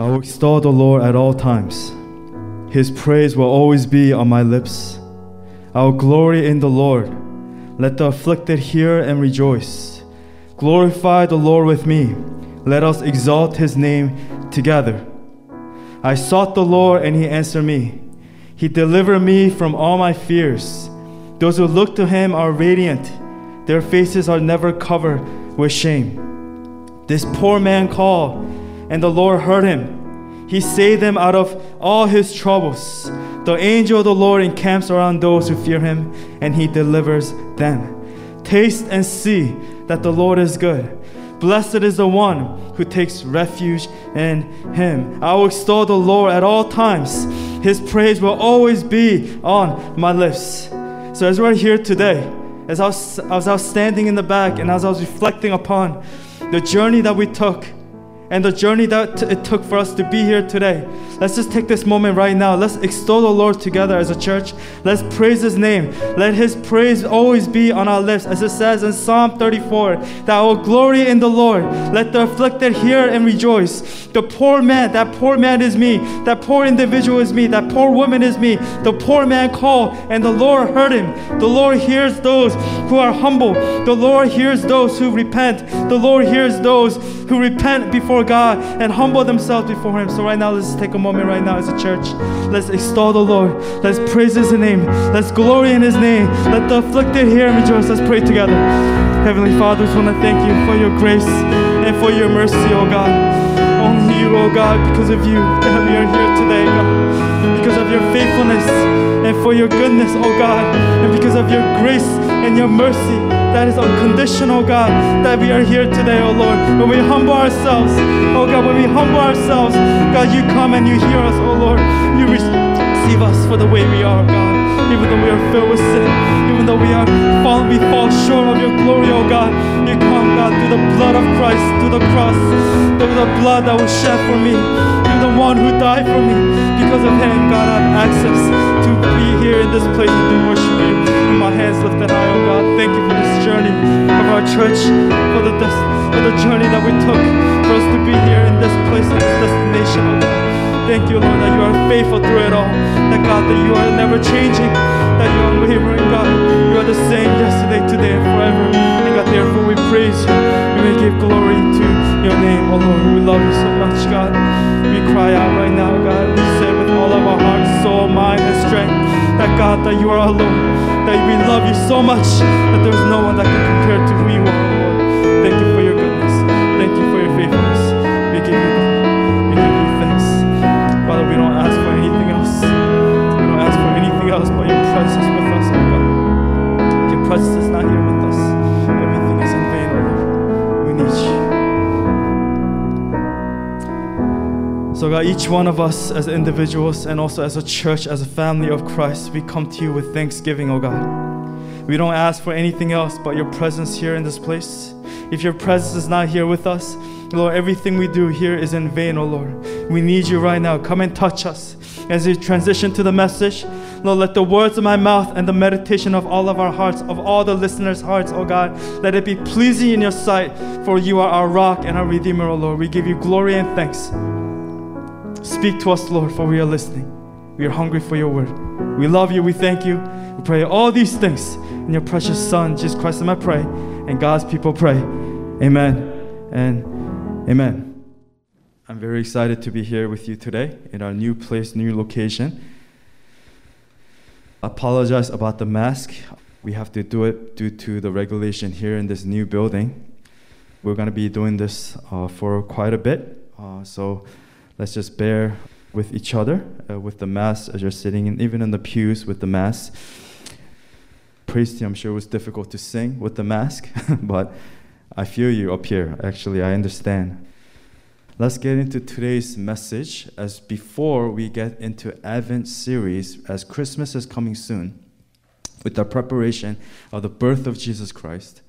I will extol the Lord at all times. His praise will always be on my lips. I will glory in the Lord. Let the afflicted hear and rejoice. Glorify the Lord with me. Let us exalt his name together. I sought the Lord and he answered me. He delivered me from all my fears. Those who look to him are radiant, their faces are never covered with shame. This poor man called, and the Lord heard him. He saved them out of all his troubles. The angel of the Lord encamps around those who fear him, and he delivers them. Taste and see that the Lord is good. Blessed is the one who takes refuge in him. I will extol the Lord at all times. His praise will always be on my lips. So, as we're here today, as I was, as I was standing in the back and as I was reflecting upon the journey that we took and the journey that it took for us to be here today. Let's just take this moment right now. Let's extol the Lord together as a church. Let's praise His name. Let His praise always be on our lips, as it says in Psalm 34 that will glory in the Lord. Let the afflicted hear and rejoice. The poor man, that poor man is me. That poor individual is me. That poor woman is me. The poor man called, and the Lord heard him. The Lord hears those who are humble. The Lord hears those who repent. The Lord hears those who repent before God and humble themselves before Him. So, right now, let's take a moment right now as a church. Let's extol the Lord. Let's praise His name. Let's glory in His name. Let the afflicted hear and rejoice. Let's pray together. Heavenly Father, we want to thank you for your grace and for your mercy, oh God. Only you, oh God, because of you that we are here today, God. Because of your faithfulness and for your goodness, oh God. And because of your grace and your mercy that is unconditional, God, that we are here today, oh Lord. When we humble ourselves, oh God, when we humble ourselves, God, you come and you hear us, oh Lord. You receive us for the way we are, God. Even though we are filled with sin, even though we are fall, we fall short of your glory, oh God. You come, God, through the blood of Christ, through the cross, through the blood that was shed for me, You're the one who died for me. Because of him, God, I have access to be here in this place and to worship you. With my hands lifted high, oh God. Thank you for this journey of our church, for the, des- for the journey that we took for us to be here in this place, this destination, oh God. Thank you, Lord, that you are faithful through it all. That God, that you are never changing, that you are unwavering, God. You are the same yesterday, today, and forever. And God, therefore we praise you. We give glory to your name, oh Lord. We love you so much, God. We cry out right now, God. We say with all of our heart, soul, mind, and strength, that God, that you are alone. That we love you so much that there's no one that can compare to who you are, Lord. Thank you for your goodness. Thank you for your faithfulness. We give you, we give you thanks. Father, we don't ask for anything else. We don't ask for anything else but your presence with us, oh God. Your presence is not here God, each one of us as individuals and also as a church, as a family of Christ, we come to you with thanksgiving, oh God. We don't ask for anything else but your presence here in this place. If your presence is not here with us, Lord, everything we do here is in vain, oh Lord. We need you right now. Come and touch us. As we transition to the message, Lord, let the words of my mouth and the meditation of all of our hearts, of all the listeners' hearts, oh God, let it be pleasing in your sight, for you are our rock and our redeemer, oh Lord. We give you glory and thanks. Speak to us, Lord, for we are listening. We are hungry for your word. We love you. We thank you. We pray all these things in your precious Son, Jesus Christ, and I pray. And God's people pray. Amen and amen. I'm very excited to be here with you today in our new place, new location. Apologize about the mask. We have to do it due to the regulation here in this new building. We're going to be doing this uh, for quite a bit. Uh, so let's just bear with each other uh, with the mass as you're sitting, and even in the pews with the mass. Team, I'm sure it was difficult to sing with the mask, but I feel you up here. Actually, I understand. Let's get into today's message. As before we get into Advent series, as Christmas is coming soon, with the preparation of the birth of Jesus Christ,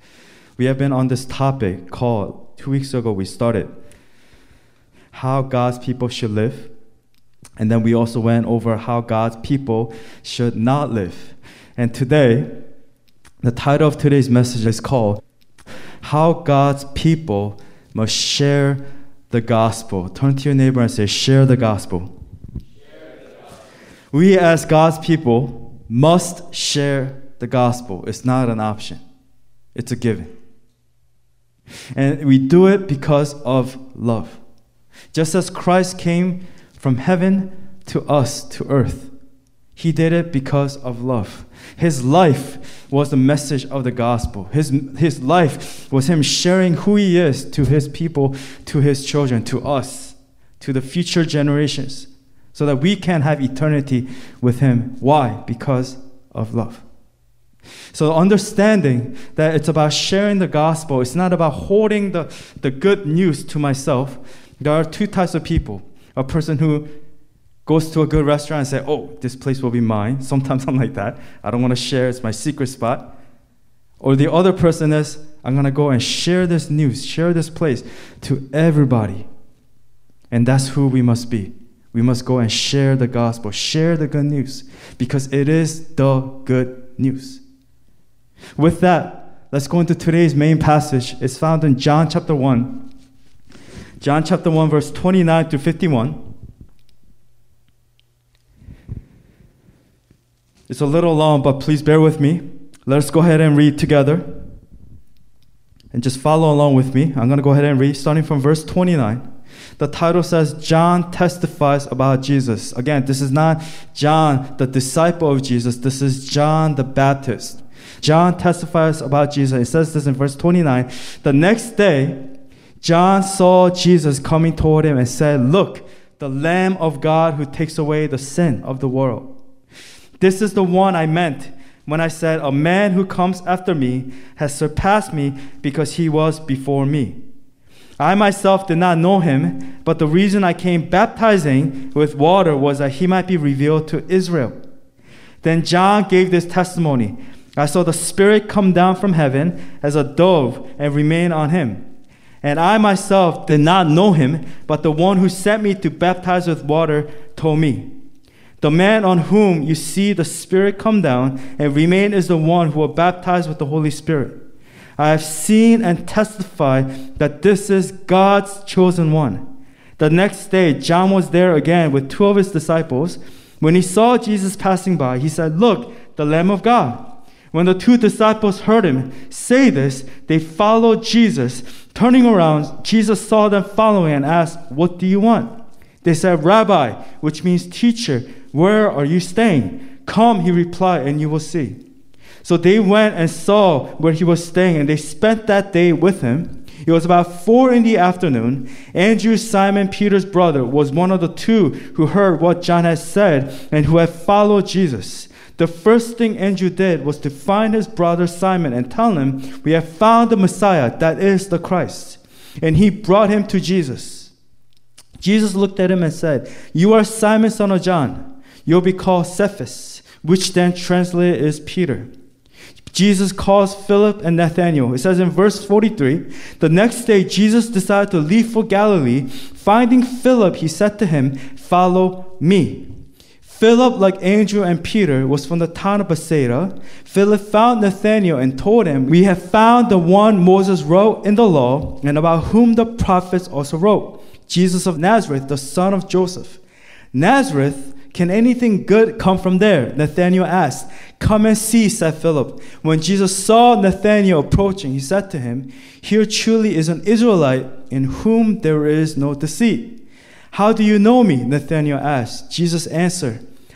we have been on this topic called. Two weeks ago we started how God's people should live. And then we also went over how God's people should not live. And today, the title of today's message is called How God's People Must Share the gospel. Turn to your neighbor and say, share the gospel. We, as God's people, must share the gospel. It's not an option, it's a given. And we do it because of love. Just as Christ came from heaven to us, to earth, he did it because of love. His life was the message of the gospel. His, his life was him sharing who he is to his people, to his children, to us, to the future generations, so that we can have eternity with him. Why? Because of love. So, understanding that it's about sharing the gospel, it's not about holding the, the good news to myself. There are two types of people a person who goes to a good restaurant and say, "Oh, this place will be mine." Sometimes I'm like that. I don't want to share; it's my secret spot. Or the other person is, "I'm gonna go and share this news, share this place to everybody." And that's who we must be. We must go and share the gospel, share the good news, because it is the good news. With that, let's go into today's main passage. It's found in John chapter 1. John chapter 1, verse 29 to 51. It's a little long, but please bear with me. Let us go ahead and read together. And just follow along with me. I'm going to go ahead and read, starting from verse 29. The title says, John testifies about Jesus. Again, this is not John, the disciple of Jesus. This is John the Baptist. John testifies about Jesus. It says this in verse 29. The next day, John saw Jesus coming toward him and said, Look, the Lamb of God who takes away the sin of the world. This is the one I meant when I said, A man who comes after me has surpassed me because he was before me. I myself did not know him, but the reason I came baptizing with water was that he might be revealed to Israel. Then John gave this testimony I saw the Spirit come down from heaven as a dove and remain on him. And I myself did not know him, but the one who sent me to baptize with water told me. The man on whom you see the Spirit come down and remain is the one who will baptize with the Holy Spirit. I have seen and testified that this is God's chosen one. The next day, John was there again with two of his disciples. When he saw Jesus passing by, he said, Look, the Lamb of God. When the two disciples heard him say this, they followed Jesus. Turning around, Jesus saw them following and asked, What do you want? They said, Rabbi, which means teacher, where are you staying? Come, he replied, and you will see. So they went and saw where he was staying, and they spent that day with him. It was about four in the afternoon. Andrew, Simon Peter's brother, was one of the two who heard what John had said and who had followed Jesus. The first thing Andrew did was to find his brother Simon and tell him, We have found the Messiah, that is the Christ. And he brought him to Jesus. Jesus looked at him and said, You are Simon, son of John. You'll be called Cephas, which then translated is Peter. Jesus calls Philip and Nathanael. It says in verse 43 The next day, Jesus decided to leave for Galilee. Finding Philip, he said to him, Follow me. Philip, like Andrew and Peter, was from the town of Bethsaida. Philip found Nathanael and told him, We have found the one Moses wrote in the law, and about whom the prophets also wrote, Jesus of Nazareth, the son of Joseph. Nazareth can anything good come from there? Nathanael asked. Come and see, said Philip. When Jesus saw Nathanael approaching, he said to him, Here truly is an Israelite in whom there is no deceit. How do you know me? Nathanael asked. Jesus answered,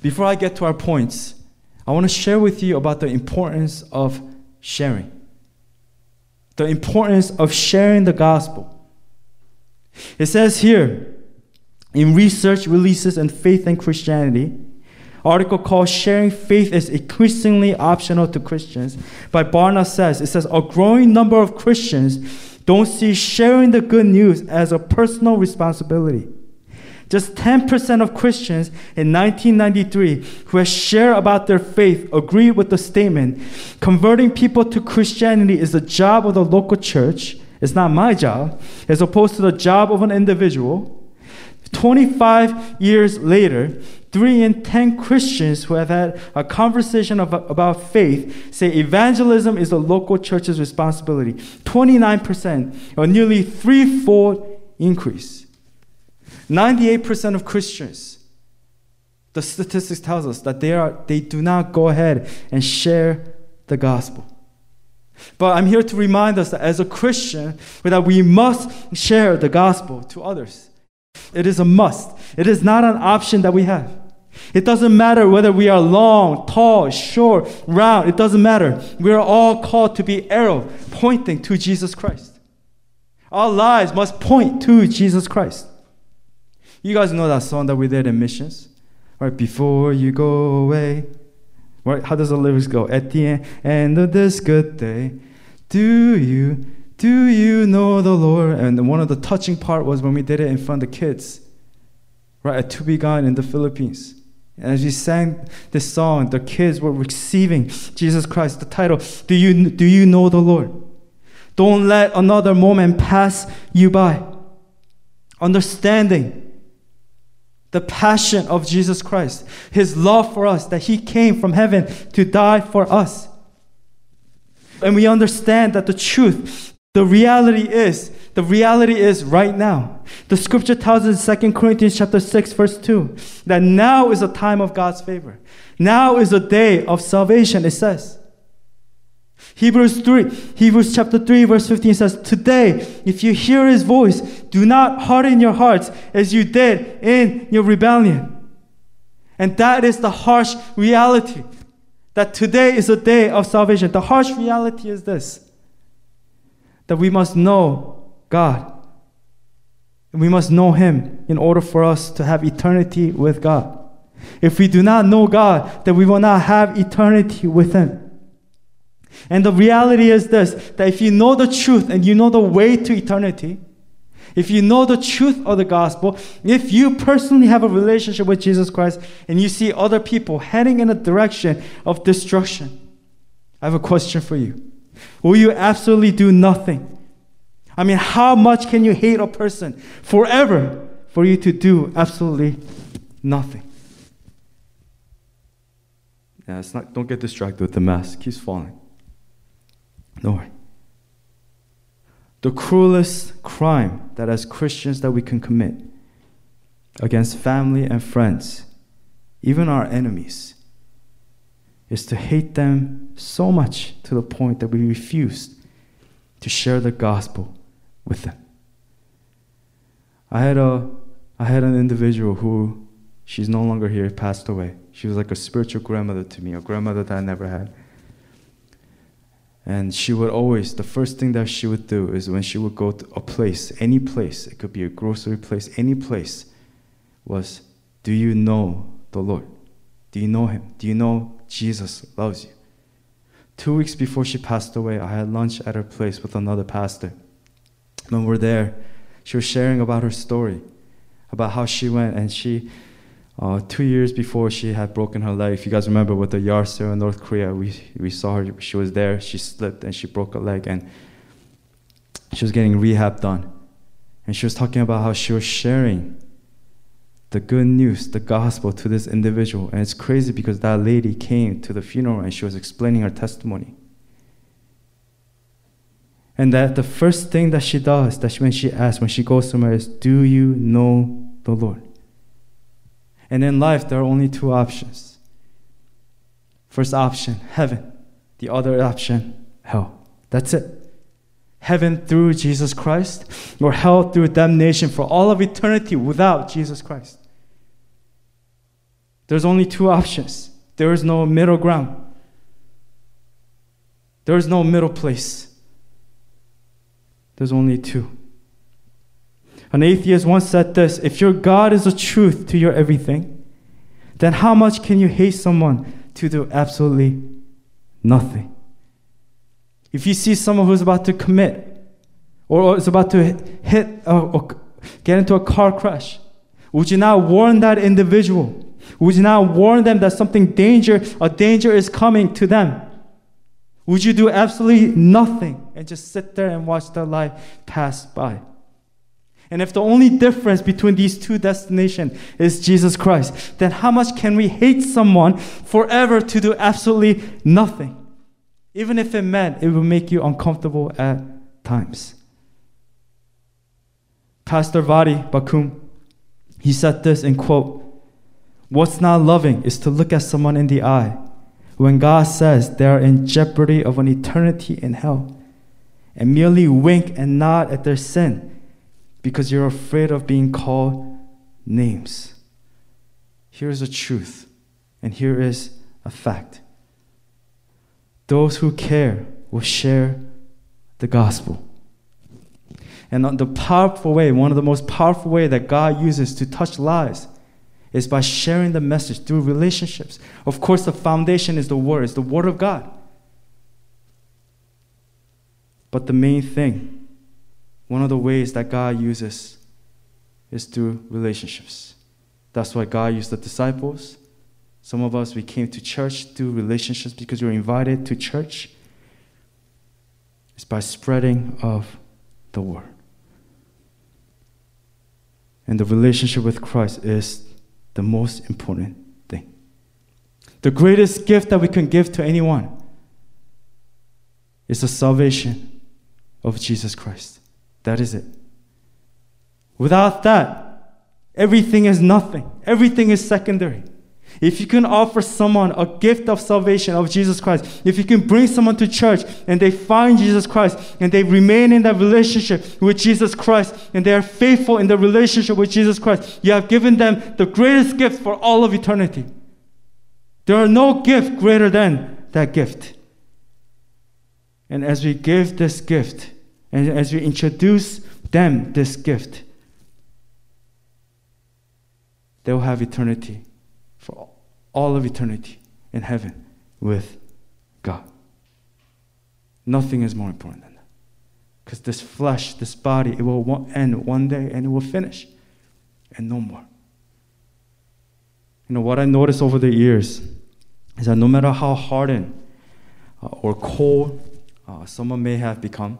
Before I get to our points, I want to share with you about the importance of sharing. The importance of sharing the gospel. It says here, in Research Releases and Faith and Christianity, article called Sharing Faith is Increasingly Optional to Christians by Barna says, it says, a growing number of Christians don't see sharing the good news as a personal responsibility. Just 10% of Christians in 1993 who have shared about their faith agreed with the statement converting people to Christianity is the job of the local church, it's not my job, as opposed to the job of an individual. 25 years later, three in 10 Christians who have had a conversation of, about faith say evangelism is the local church's responsibility. 29%, a nearly threefold increase. 98% of Christians, the statistics tells us that they, are, they do not go ahead and share the gospel. But I'm here to remind us that as a Christian, that we must share the gospel to others. It is a must. It is not an option that we have. It doesn't matter whether we are long, tall, short, round. It doesn't matter. We are all called to be arrow pointing to Jesus Christ. Our lives must point to Jesus Christ. You guys know that song that we did in missions? Right before you go away. Right? How does the lyrics go? At the end of this good day, do you do you know the Lord? And one of the touching part was when we did it in front of the kids, right at Tubigan in the Philippines. And as we sang this song, the kids were receiving Jesus Christ. The title, Do You, do you Know the Lord? Don't let another moment pass you by. Understanding the passion of Jesus Christ, His love for us, that He came from heaven to die for us. And we understand that the truth the reality is, the reality is right now. The scripture tells us in 2 Corinthians chapter 6, verse 2, that now is a time of God's favor. Now is a day of salvation, it says. Hebrews 3, Hebrews chapter 3, verse 15 says, Today, if you hear his voice, do not harden your hearts as you did in your rebellion. And that is the harsh reality. That today is a day of salvation. The harsh reality is this that we must know God. We must know Him in order for us to have eternity with God. If we do not know God, then we will not have eternity with Him. And the reality is this that if you know the truth and you know the way to eternity, if you know the truth of the gospel, if you personally have a relationship with Jesus Christ and you see other people heading in a direction of destruction, I have a question for you. Will you absolutely do nothing? I mean, how much can you hate a person forever for you to do absolutely nothing? Yeah, it's not, don't get distracted with the mask. Keeps falling. No. The cruelest crime that as Christians that we can commit against family and friends, even our enemies, is to hate them so much to the point that we refuse to share the gospel with them. I had a I had an individual who she's no longer here, passed away. She was like a spiritual grandmother to me, a grandmother that I never had. And she would always, the first thing that she would do is when she would go to a place, any place, it could be a grocery place, any place, was, Do you know the Lord? Do you know Him? Do you know Jesus loves you. Two weeks before she passed away, I had lunch at her place with another pastor. When we're there, she was sharing about her story, about how she went and she, uh, two years before she had broken her leg. If you guys remember with the Yarsil in North Korea, we, we saw her, she was there, she slipped and she broke her leg and she was getting rehab done. And she was talking about how she was sharing the good news, the gospel to this individual. And it's crazy because that lady came to the funeral and she was explaining her testimony. And that the first thing that she does, that when she asks, when she goes somewhere, is, Do you know the Lord? And in life, there are only two options. First option, heaven. The other option, hell. That's it. Heaven through Jesus Christ, or hell through damnation for all of eternity without Jesus Christ. There's only two options. There is no middle ground. There is no middle place. There's only two. An atheist once said this If your God is the truth to your everything, then how much can you hate someone to do absolutely nothing? If you see someone who's about to commit or is about to hit or get into a car crash, would you not warn that individual? Would you not warn them that something danger, a danger is coming to them? Would you do absolutely nothing and just sit there and watch their life pass by? And if the only difference between these two destinations is Jesus Christ, then how much can we hate someone forever to do absolutely nothing? Even if it meant it would make you uncomfortable at times. Pastor Voddie Baucham, he said this in quote, What's not loving is to look at someone in the eye when God says they are in jeopardy of an eternity in hell and merely wink and nod at their sin because you're afraid of being called names. Here is a truth, and here is a fact. Those who care will share the gospel. And the powerful way, one of the most powerful way that God uses to touch lives is by sharing the message through relationships. Of course, the foundation is the Word, it's the Word of God. But the main thing, one of the ways that God uses is through relationships. That's why God used the disciples. Some of us, we came to church through relationships because we were invited to church. It's by spreading of the word. And the relationship with Christ is the most important thing. The greatest gift that we can give to anyone is the salvation of Jesus Christ. That is it. Without that, everything is nothing, everything is secondary. If you can offer someone a gift of salvation of Jesus Christ, if you can bring someone to church and they find Jesus Christ and they remain in that relationship with Jesus Christ and they are faithful in the relationship with Jesus Christ, you have given them the greatest gift for all of eternity. There are no gift greater than that gift. And as we give this gift, and as we introduce them this gift, they will have eternity for all of eternity in heaven with God. Nothing is more important than that. Because this flesh, this body, it will end one day and it will finish and no more. You know, what I noticed over the years is that no matter how hardened uh, or cold uh, someone may have become,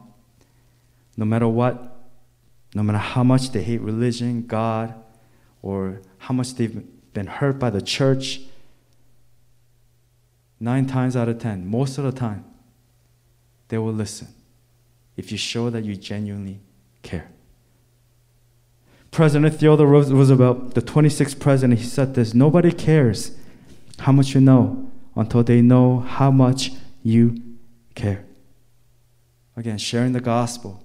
no matter what, no matter how much they hate religion, God, or how much they've been hurt by the church, nine times out of ten, most of the time, they will listen if you show that you genuinely care. President Theodore Roosevelt, the 26th president, he said this Nobody cares how much you know until they know how much you care. Again, sharing the gospel,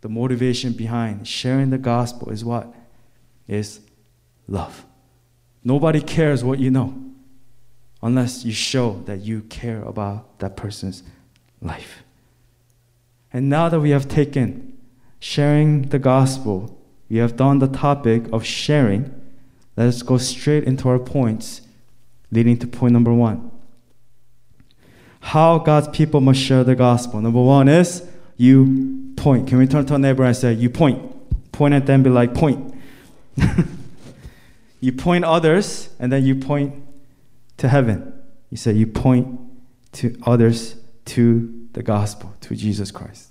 the motivation behind sharing the gospel is what? Is love. Nobody cares what you know unless you show that you care about that person's life. And now that we have taken sharing the gospel, we have done the topic of sharing, let us go straight into our points, leading to point number one. How God's people must share the gospel. Number one is you point. Can we turn to our neighbor and say, You point? Point at them, be like, Point. You point others, and then you point to heaven. You say you point to others to the gospel, to Jesus Christ.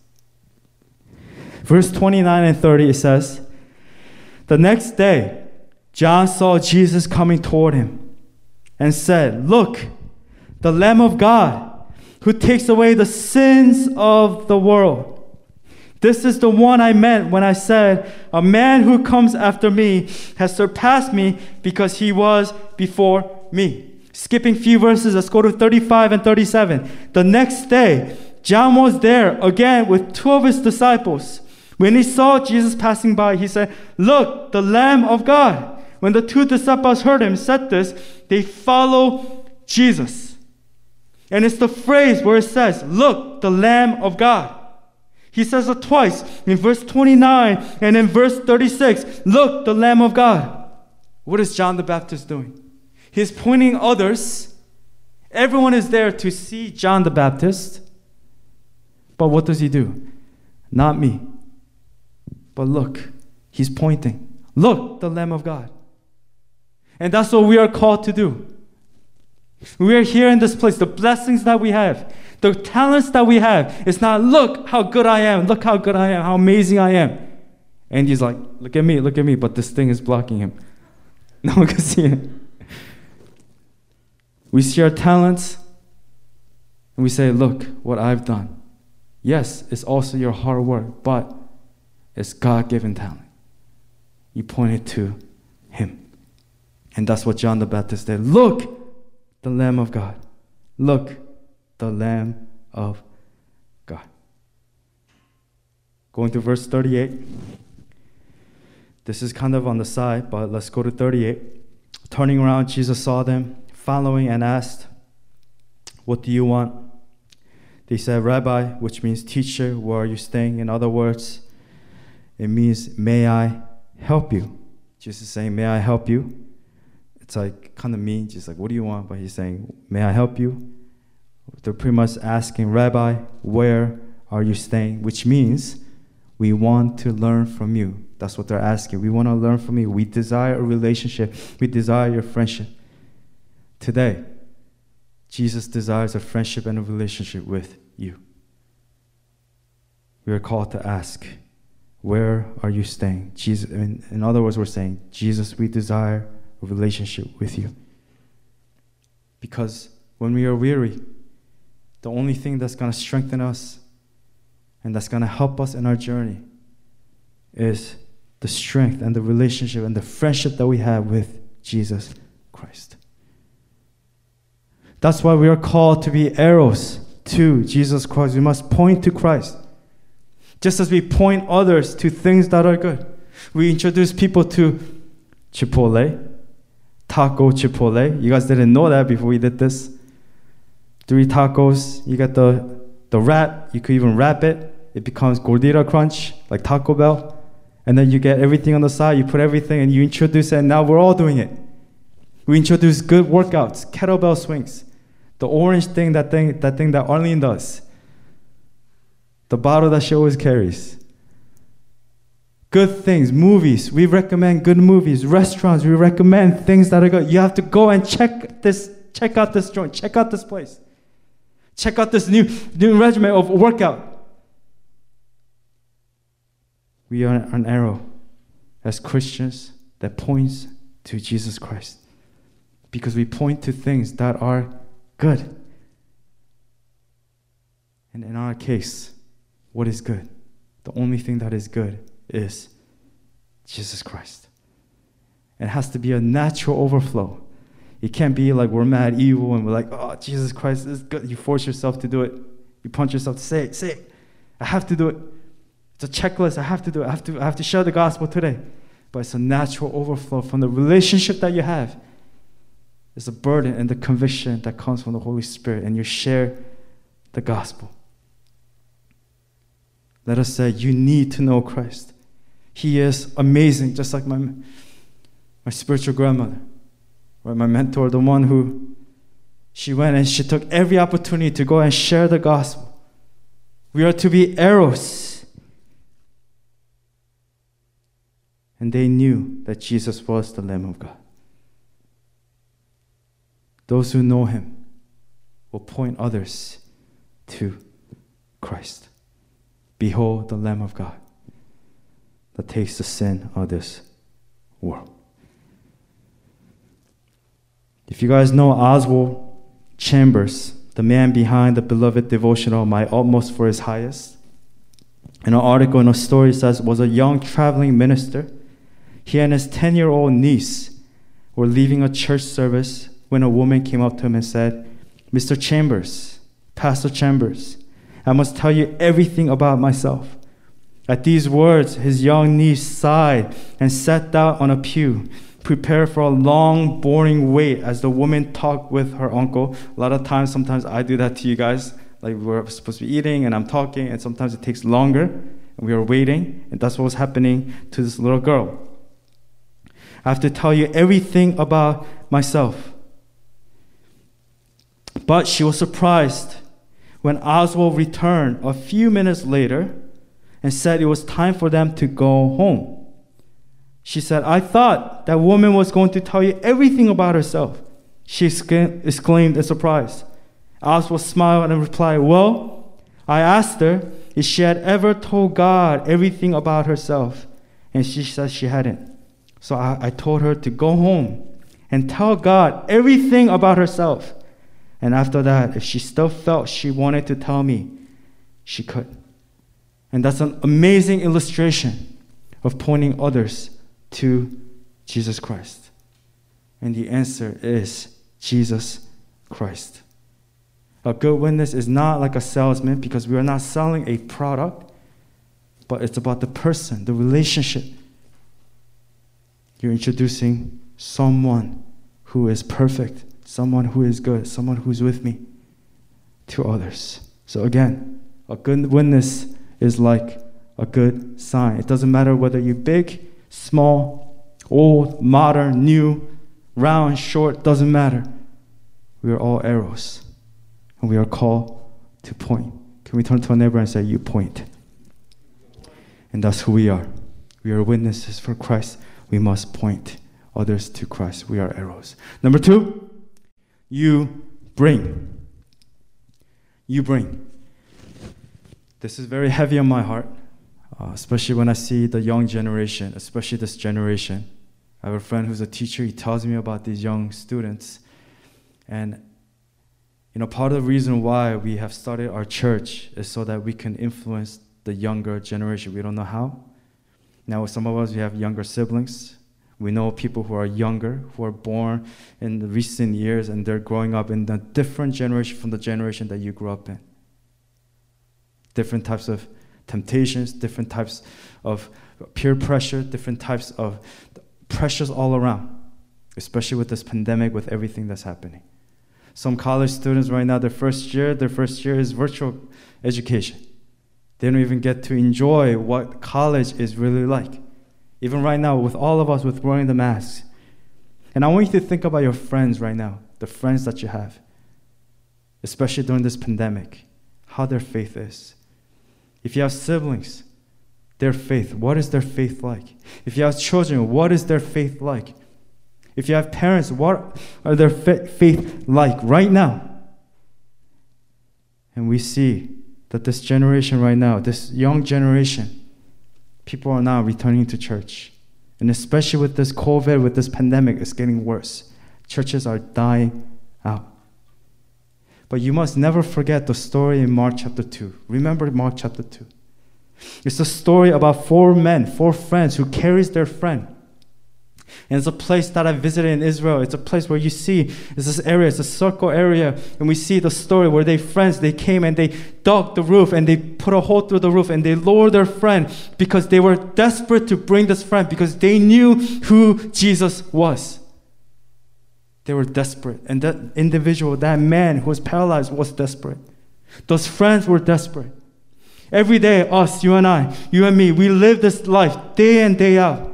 Verse 29 and 30, it says, The next day, John saw Jesus coming toward him and said, Look, the Lamb of God who takes away the sins of the world. This is the one I meant when I said, A man who comes after me has surpassed me because he was before me. Skipping few verses, let's go to 35 and 37. The next day, John was there again with two of his disciples. When he saw Jesus passing by, he said, Look, the Lamb of God. When the two disciples heard him said this, they follow Jesus. And it's the phrase where it says, Look, the Lamb of God. He says it twice in verse 29 and in verse 36. Look, the Lamb of God. What is John the Baptist doing? He's pointing others. Everyone is there to see John the Baptist. But what does he do? Not me. But look, he's pointing. Look, the Lamb of God. And that's what we are called to do. We are here in this place. The blessings that we have, the talents that we have, it's not, look how good I am, look how good I am, how amazing I am. And he's like, look at me, look at me, but this thing is blocking him. No one can see it. We see our talents and we say, look what I've done. Yes, it's also your hard work, but it's God given talent. You point it to Him. And that's what John the Baptist did. Look, the Lamb of God. Look, the Lamb of God. Going to verse 38. This is kind of on the side, but let's go to 38. Turning around, Jesus saw them following and asked, What do you want? They said, Rabbi, which means teacher, where are you staying? In other words, it means, May I help you? Jesus is saying, May I help you? It's like kind of mean, just like, What do you want? But he's saying, May I help you? They're pretty much asking, Rabbi, where are you staying? Which means, we want to learn from you. That's what they're asking. We want to learn from you. We desire a relationship. We desire your friendship. Today, Jesus desires a friendship and a relationship with you. We are called to ask, Where are you staying? Jesus, in, in other words, we're saying, Jesus, we desire a relationship with you. Because when we are weary, the only thing that's going to strengthen us and that's going to help us in our journey is the strength and the relationship and the friendship that we have with Jesus Christ. That's why we are called to be arrows to Jesus Christ. We must point to Christ. Just as we point others to things that are good. We introduce people to Chipotle, taco Chipotle. You guys didn't know that before we did this. Three tacos, you get the, the wrap, you could even wrap it. It becomes Gordita Crunch, like Taco Bell. And then you get everything on the side, you put everything and you introduce it, and now we're all doing it. We introduce good workouts, kettlebell swings, the orange thing, that thing, that thing that Arlene does, the bottle that she always carries. Good things, movies. We recommend good movies. Restaurants, we recommend things that are good. You have to go and check this, check out this joint, check out this place. Check out this new, new regimen of workout. We are an arrow as Christians that points to Jesus Christ. Because we point to things that are good. And in our case, what is good? The only thing that is good is Jesus Christ. It has to be a natural overflow. It can't be like we're mad evil and we're like, oh, Jesus Christ is good. You force yourself to do it. You punch yourself to say it, say it. I have to do it. It's a checklist. I have to do it. I have to, I have to share the gospel today. But it's a natural overflow from the relationship that you have. It's a burden and the conviction that comes from the Holy Spirit, and you share the gospel. Let us say, You need to know Christ. He is amazing, just like my, my spiritual grandmother, or my mentor, the one who she went and she took every opportunity to go and share the gospel. We are to be arrows. And they knew that Jesus was the Lamb of God. Those who know him will point others to Christ. Behold the Lamb of God that takes the sin of this world. If you guys know Oswald Chambers, the man behind the beloved devotional My Utmost for His Highest, in an article in a story says was a young traveling minister. He and his 10 year old niece were leaving a church service when a woman came up to him and said, Mr. Chambers, Pastor Chambers, I must tell you everything about myself. At these words, his young niece sighed and sat down on a pew, prepared for a long, boring wait as the woman talked with her uncle. A lot of times, sometimes I do that to you guys. Like we're supposed to be eating and I'm talking, and sometimes it takes longer, and we are waiting, and that's what was happening to this little girl. I have to tell you everything about myself. But she was surprised when Oswald returned a few minutes later and said it was time for them to go home. She said, I thought that woman was going to tell you everything about herself. She exclaimed in surprise. Oswald smiled and replied, Well, I asked her if she had ever told God everything about herself, and she said she hadn't. So I, I told her to go home and tell God everything about herself. And after that, if she still felt she wanted to tell me, she could. And that's an amazing illustration of pointing others to Jesus Christ. And the answer is Jesus Christ. A good witness is not like a salesman because we are not selling a product, but it's about the person, the relationship. You're introducing someone who is perfect, someone who is good, someone who's with me to others. So, again, a good witness is like a good sign. It doesn't matter whether you're big, small, old, modern, new, round, short, doesn't matter. We are all arrows, and we are called to point. Can we turn to our neighbor and say, You point? And that's who we are. We are witnesses for Christ. We must point others to Christ. We are arrows. Number two, you bring. You bring. This is very heavy on my heart, uh, especially when I see the young generation, especially this generation. I have a friend who's a teacher. He tells me about these young students. And, you know, part of the reason why we have started our church is so that we can influence the younger generation. We don't know how. Now, some of us, we have younger siblings. We know people who are younger, who are born in the recent years, and they're growing up in a different generation from the generation that you grew up in. Different types of temptations, different types of peer pressure, different types of pressures all around, especially with this pandemic, with everything that's happening. Some college students right now, their first year, their first year is virtual education. They don't even get to enjoy what college is really like. Even right now, with all of us with wearing the masks. And I want you to think about your friends right now, the friends that you have, especially during this pandemic, how their faith is. If you have siblings, their faith, what is their faith like? If you have children, what is their faith like? If you have parents, what are their faith like right now? And we see that this generation right now, this young generation, people are now returning to church. And especially with this COVID, with this pandemic, it's getting worse. Churches are dying. But you must never forget the story in Mark chapter 2. Remember Mark chapter 2. It's a story about four men, four friends who carries their friend and it's a place that I visited in Israel. It's a place where you see, it's this area, it's a circle area. And we see the story where they friends, they came and they dug the roof and they put a hole through the roof and they lowered their friend because they were desperate to bring this friend because they knew who Jesus was. They were desperate. And that individual, that man who was paralyzed, was desperate. Those friends were desperate. Every day, us, you and I, you and me, we live this life day in, day out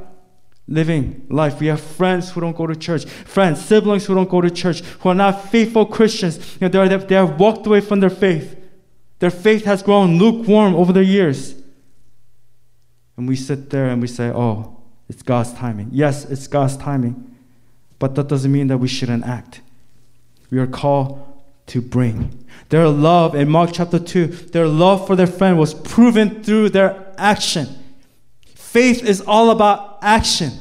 living life. We have friends who don't go to church, friends, siblings who don't go to church, who are not faithful Christians. You know, they, they have walked away from their faith. Their faith has grown lukewarm over the years. And we sit there and we say, oh, it's God's timing. Yes, it's God's timing. But that doesn't mean that we shouldn't act. We are called to bring. Their love in Mark chapter 2, their love for their friend was proven through their action. Faith is all about action.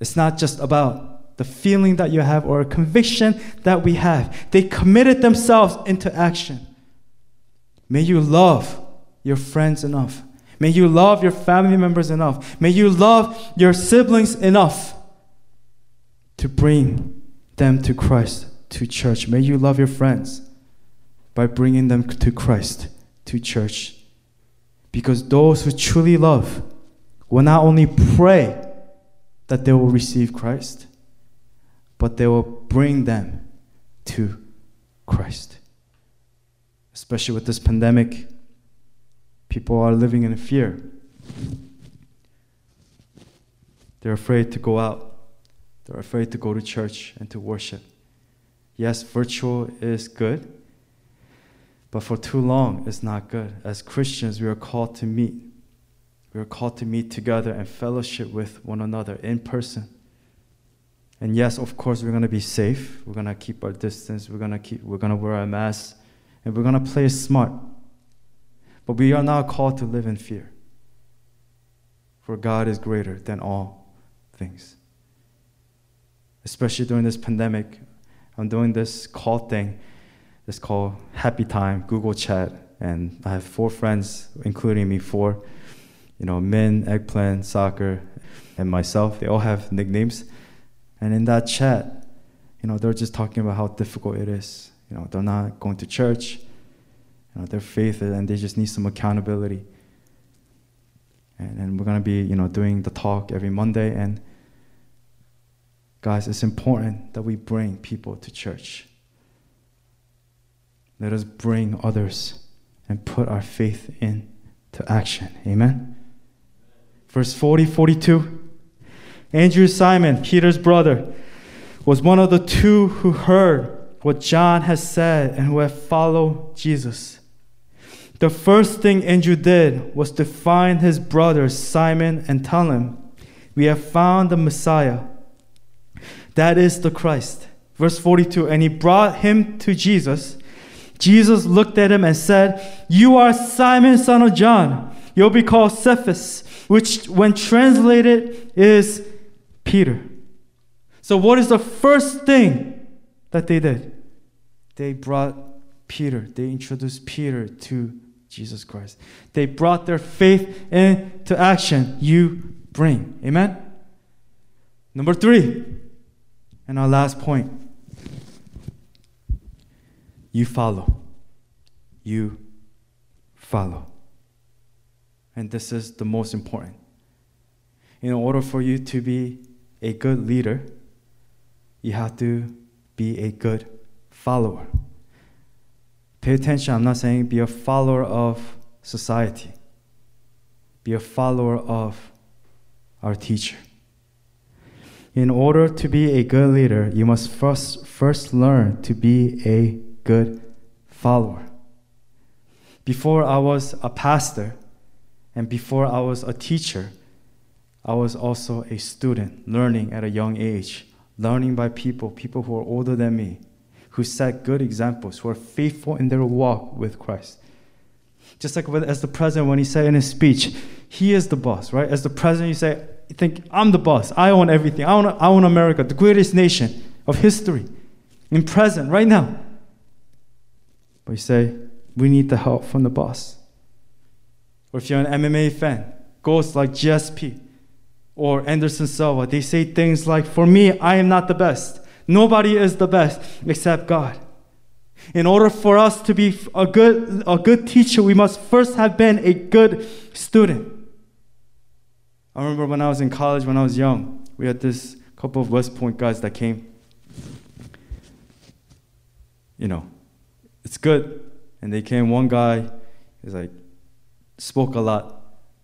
It's not just about the feeling that you have or a conviction that we have. They committed themselves into action. May you love your friends enough. May you love your family members enough. May you love your siblings enough to bring them to Christ, to church. May you love your friends by bringing them to Christ, to church. Because those who truly love, will not only pray that they will receive Christ, but they will bring them to Christ. Especially with this pandemic, people are living in fear. They're afraid to go out, they're afraid to go to church and to worship. Yes, virtual is good, but for too long, it's not good. As Christians, we are called to meet We are called to meet together and fellowship with one another in person. And yes, of course, we're going to be safe. We're going to keep our distance. We're going to keep we're going to wear our masks and we're going to play smart. But we are not called to live in fear. For God is greater than all things. Especially during this pandemic, I'm doing this call thing. It's called Happy Time, Google Chat, and I have four friends, including me, four you know, Min, Eggplant, Soccer, and myself, they all have nicknames. And in that chat, you know, they're just talking about how difficult it is. You know, they're not going to church, you know, their faith, and they just need some accountability. And, and we're to be, you know, doing the talk every Monday. And guys, it's important that we bring people to church. Let us bring others and put our faith into action. Amen. Verse 40 42. Andrew Simon, Peter's brother, was one of the two who heard what John had said and who have followed Jesus. The first thing Andrew did was to find his brother Simon and tell him, We have found the Messiah. That is the Christ. Verse 42 And he brought him to Jesus. Jesus looked at him and said, You are Simon, son of John. You'll be called Cephas which, when translated, is Peter. So, what is the first thing that they did? They brought Peter, they introduced Peter to Jesus Christ. They brought their faith into action. You bring. Amen? Number three, and our last point you follow. You follow. And this is the most important. In order for you to be a good leader, you have to be a good follower. Pay attention, I'm not saying be a follower of society, be a follower of our teacher. In order to be a good leader, you must first, first learn to be a good follower. Before I was a pastor, and before I was a teacher, I was also a student, learning at a young age, learning by people, people who are older than me, who set good examples, who are faithful in their walk with Christ. Just like as the president, when he said in his speech, he is the boss, right? As the president, you say, think, I'm the boss. I own everything. I own, I own America, the greatest nation of history, in present, right now. But you say, we need the help from the boss. Or if you're an MMA fan, ghosts like GSP or Anderson Silva, they say things like, For me, I am not the best. Nobody is the best except God. In order for us to be a good, a good teacher, we must first have been a good student. I remember when I was in college, when I was young, we had this couple of West Point guys that came. You know, it's good. And they came, one guy is like, spoke a lot.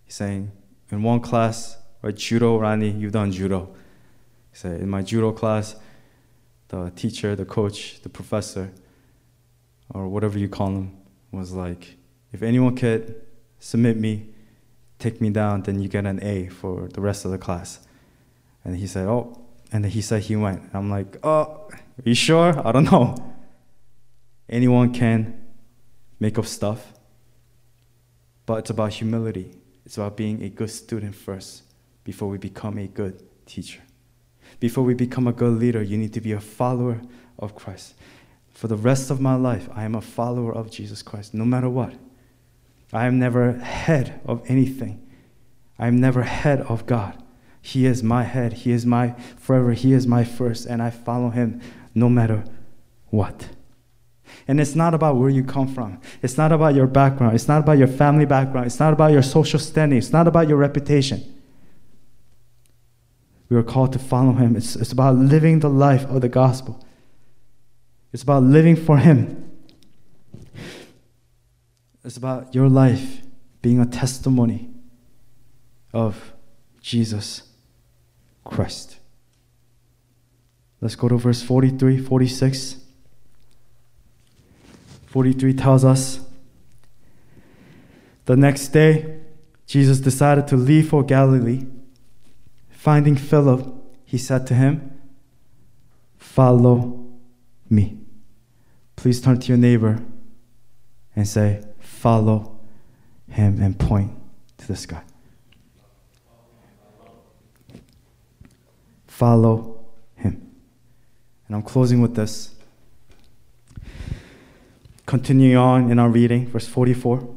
He's saying, in one class, right, judo, Rani, you've done judo. He said, in my judo class, the teacher, the coach, the professor, or whatever you call him, was like, if anyone could submit me, take me down, then you get an A for the rest of the class. And he said, oh, and then he said he went. I'm like, oh, are you sure? I don't know. Anyone can make up stuff but it's about humility. It's about being a good student first before we become a good teacher. Before we become a good leader, you need to be a follower of Christ. For the rest of my life, I am a follower of Jesus Christ, no matter what. I am never head of anything. I am never head of God. He is my head. He is my forever. He is my first, and I follow him no matter what. And it's not about where you come from. It's not about your background. It's not about your family background. It's not about your social standing. It's not about your reputation. We are called to follow him. It's, it's about living the life of the gospel. It's about living for him. It's about your life being a testimony of Jesus Christ. Let's go to verse 43, 46. 43 tells us the next day, Jesus decided to leave for Galilee. Finding Philip, he said to him, Follow me. Please turn to your neighbor and say, Follow him and point to the sky. Follow him. And I'm closing with this. Continuing on in our reading, verse 44.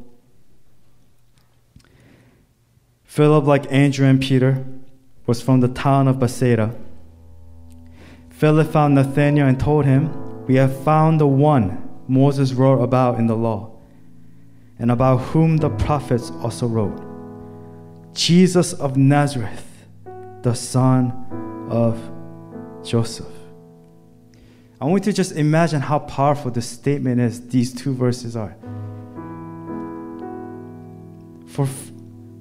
Philip, like Andrew and Peter, was from the town of Bethsaida. Philip found Nathanael and told him, We have found the one Moses wrote about in the law, and about whom the prophets also wrote Jesus of Nazareth, the son of Joseph. I want you to just imagine how powerful this statement is, these two verses are. For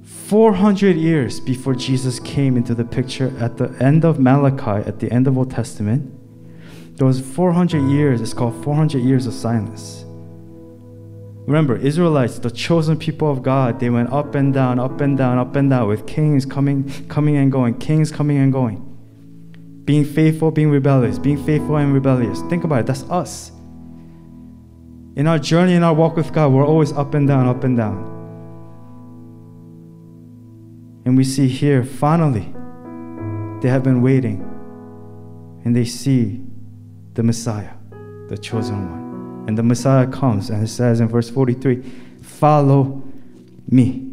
400 years before Jesus came into the picture at the end of Malachi, at the end of Old Testament, those 400 years, it's called 400 years of silence. Remember, Israelites, the chosen people of God, they went up and down, up and down, up and down with kings coming, coming and going, kings coming and going. Being faithful, being rebellious, being faithful and rebellious. Think about it, that's us. In our journey, in our walk with God, we're always up and down, up and down. And we see here, finally, they have been waiting and they see the Messiah, the chosen one. And the Messiah comes and it says in verse 43 Follow me.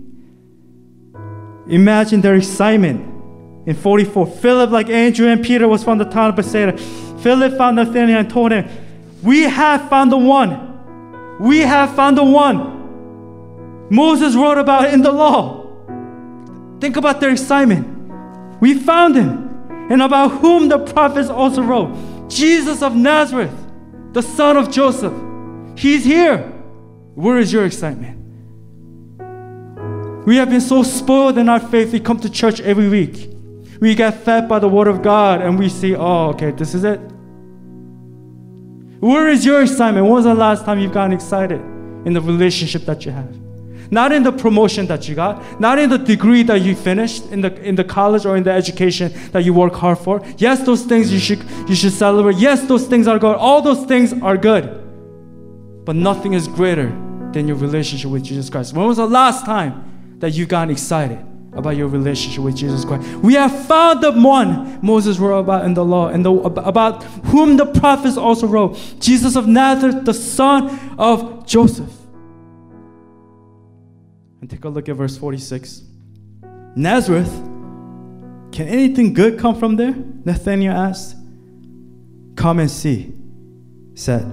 Imagine their excitement in 44. Philip, like Andrew and Peter, was from the town of Bethsaida. Philip found Nathanael and told him, We have found the one. We have found the one Moses wrote about it in the law. Think about their excitement. We found him, and about whom the prophets also wrote Jesus of Nazareth, the son of Joseph. He's here. Where is your excitement? We have been so spoiled in our faith. We come to church every week. We get fed by the Word of God and we see, oh, okay, this is it. Where is your excitement? When was the last time you've gotten excited in the relationship that you have? Not in the promotion that you got, not in the degree that you finished in the in the college or in the education that you work hard for. Yes, those things you should you should celebrate. Yes, those things are good. All those things are good. But nothing is greater than your relationship with Jesus Christ. When was the last time that you got excited about your relationship with Jesus Christ? We have found the one Moses wrote about in the law and the, about whom the prophets also wrote Jesus of Nazareth, the son of Joseph. And take a look at verse 46. Nazareth, can anything good come from there? Nathanael asked. Come and see, said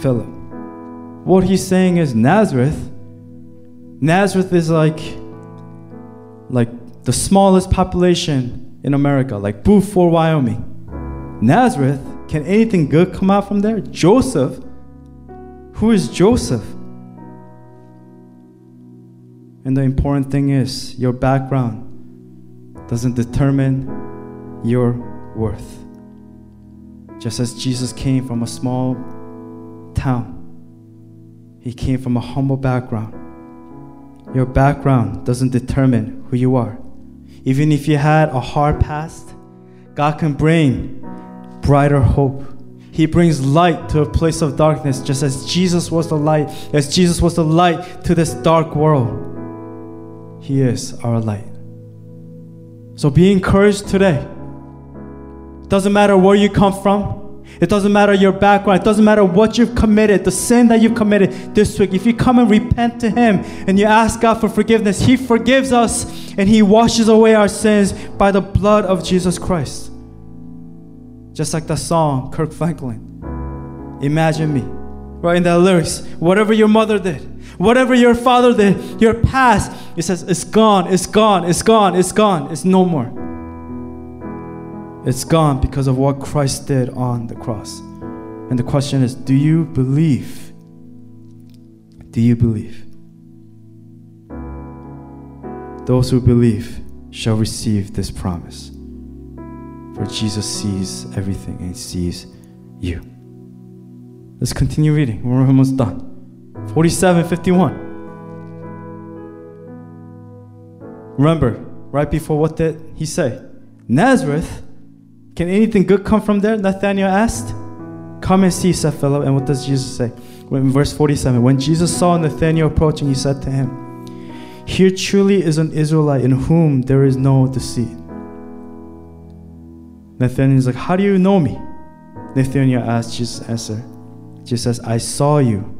Philip. What he's saying is Nazareth. Nazareth is like like the smallest population in America, like Buford, Wyoming. Nazareth, can anything good come out from there? Joseph, who is Joseph? And the important thing is, your background doesn't determine your worth. Just as Jesus came from a small town, he came from a humble background. Your background doesn't determine who you are. Even if you had a hard past, God can bring brighter hope. He brings light to a place of darkness, just as Jesus was the light, as Jesus was the light to this dark world. He is our light. So be encouraged today. Doesn't matter where you come from. It doesn't matter your background. It doesn't matter what you've committed, the sin that you've committed this week. If you come and repent to Him and you ask God for forgiveness, He forgives us and He washes away our sins by the blood of Jesus Christ. Just like the song, Kirk Franklin. Imagine me. Right in that lyrics. Whatever your mother did, Whatever your father did, your past, it says it's gone, it's gone, it's gone, it's gone, it's no more. It's gone because of what Christ did on the cross. And the question is do you believe? Do you believe? Those who believe shall receive this promise. For Jesus sees everything and sees you. Let's continue reading. We're almost done. 47 51. Remember, right before what did he say? Nazareth? Can anything good come from there? Nathanael asked. Come and see, said Philip. And what does Jesus say? In verse 47, when Jesus saw Nathanael approaching, he said to him, Here truly is an Israelite in whom there is no deceit. Nathanael is like, How do you know me? Nathanael asked, Jesus answered. Jesus says, I saw you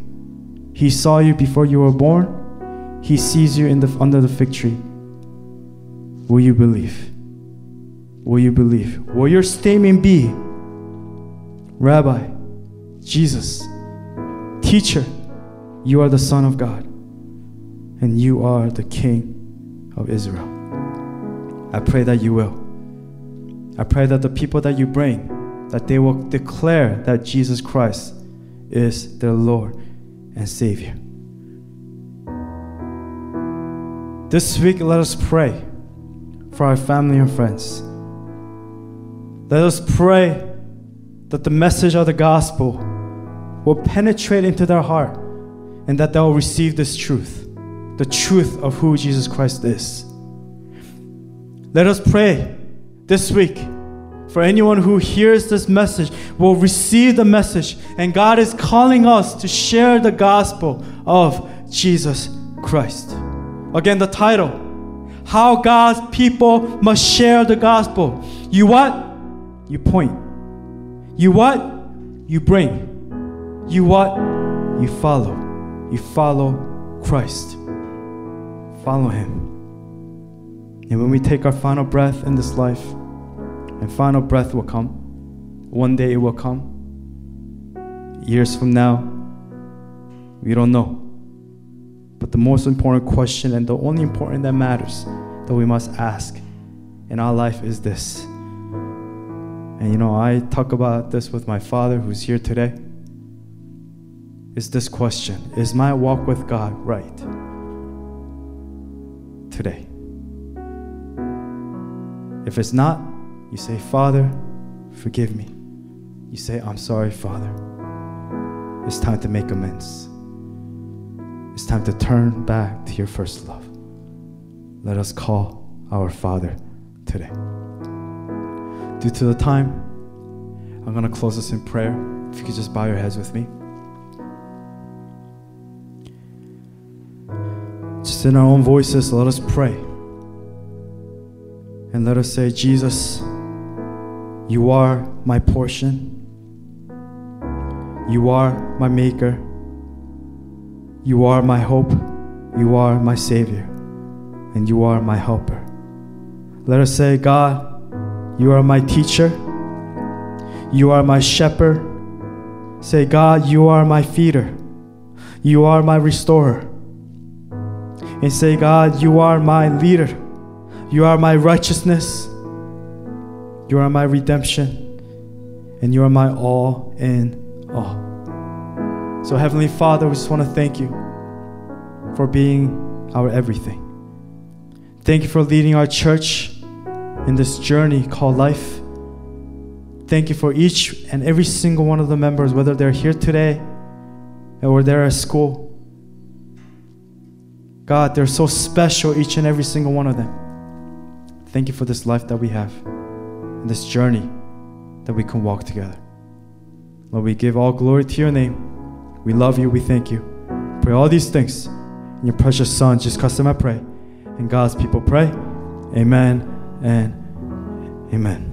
He saw you before you were born. He sees you the, under the fig tree. Will you believe? Will you believe? Will your statement be, Rabbi, Jesus, teacher, you are the Son of God, and you are the King of Israel? I pray that you will. I pray that the people that you bring, that they will declare that Jesus Christ is their Lord and Savior. This week, let us pray for our family and friends. Let us pray that the message of the gospel will penetrate into their heart and that they will receive this truth, the truth of who Jesus Christ is. Let us pray this week for anyone who hears this message will receive the message and God is calling us to share the gospel of Jesus Christ. Again, the title How God's People Must Share the Gospel. You what? You point. You what? You bring. You what? You follow. You follow Christ. Follow Him. And when we take our final breath in this life, and final breath will come. One day it will come. Years from now, we don't know. But the most important question and the only important that matters that we must ask in our life is this. And you know, I talk about this with my father who's here today. Is this question Is my walk with God right? Today. If it's not, you say, Father, forgive me. You say, I'm sorry, Father. It's time to make amends. It's time to turn back to your first love. Let us call our Father today. Due to the time, I'm going to close this in prayer. If you could just bow your heads with me. Just in our own voices, let us pray. And let us say, Jesus, you are my portion. You are my maker. You are my hope. You are my Savior. And you are my helper. Let us say, God, you are my teacher. You are my shepherd. Say, God, you are my feeder. You are my restorer. And say, God, you are my leader. You are my righteousness. You are my redemption, and you are my all in all. So, Heavenly Father, we just want to thank you for being our everything. Thank you for leading our church in this journey called life. Thank you for each and every single one of the members, whether they're here today or they're at school. God, they're so special, each and every single one of them. Thank you for this life that we have this journey that we can walk together. Lord, we give all glory to your name. We love you. We thank you. Pray all these things in your precious Son, just custom I pray. And God's people pray. Amen and amen.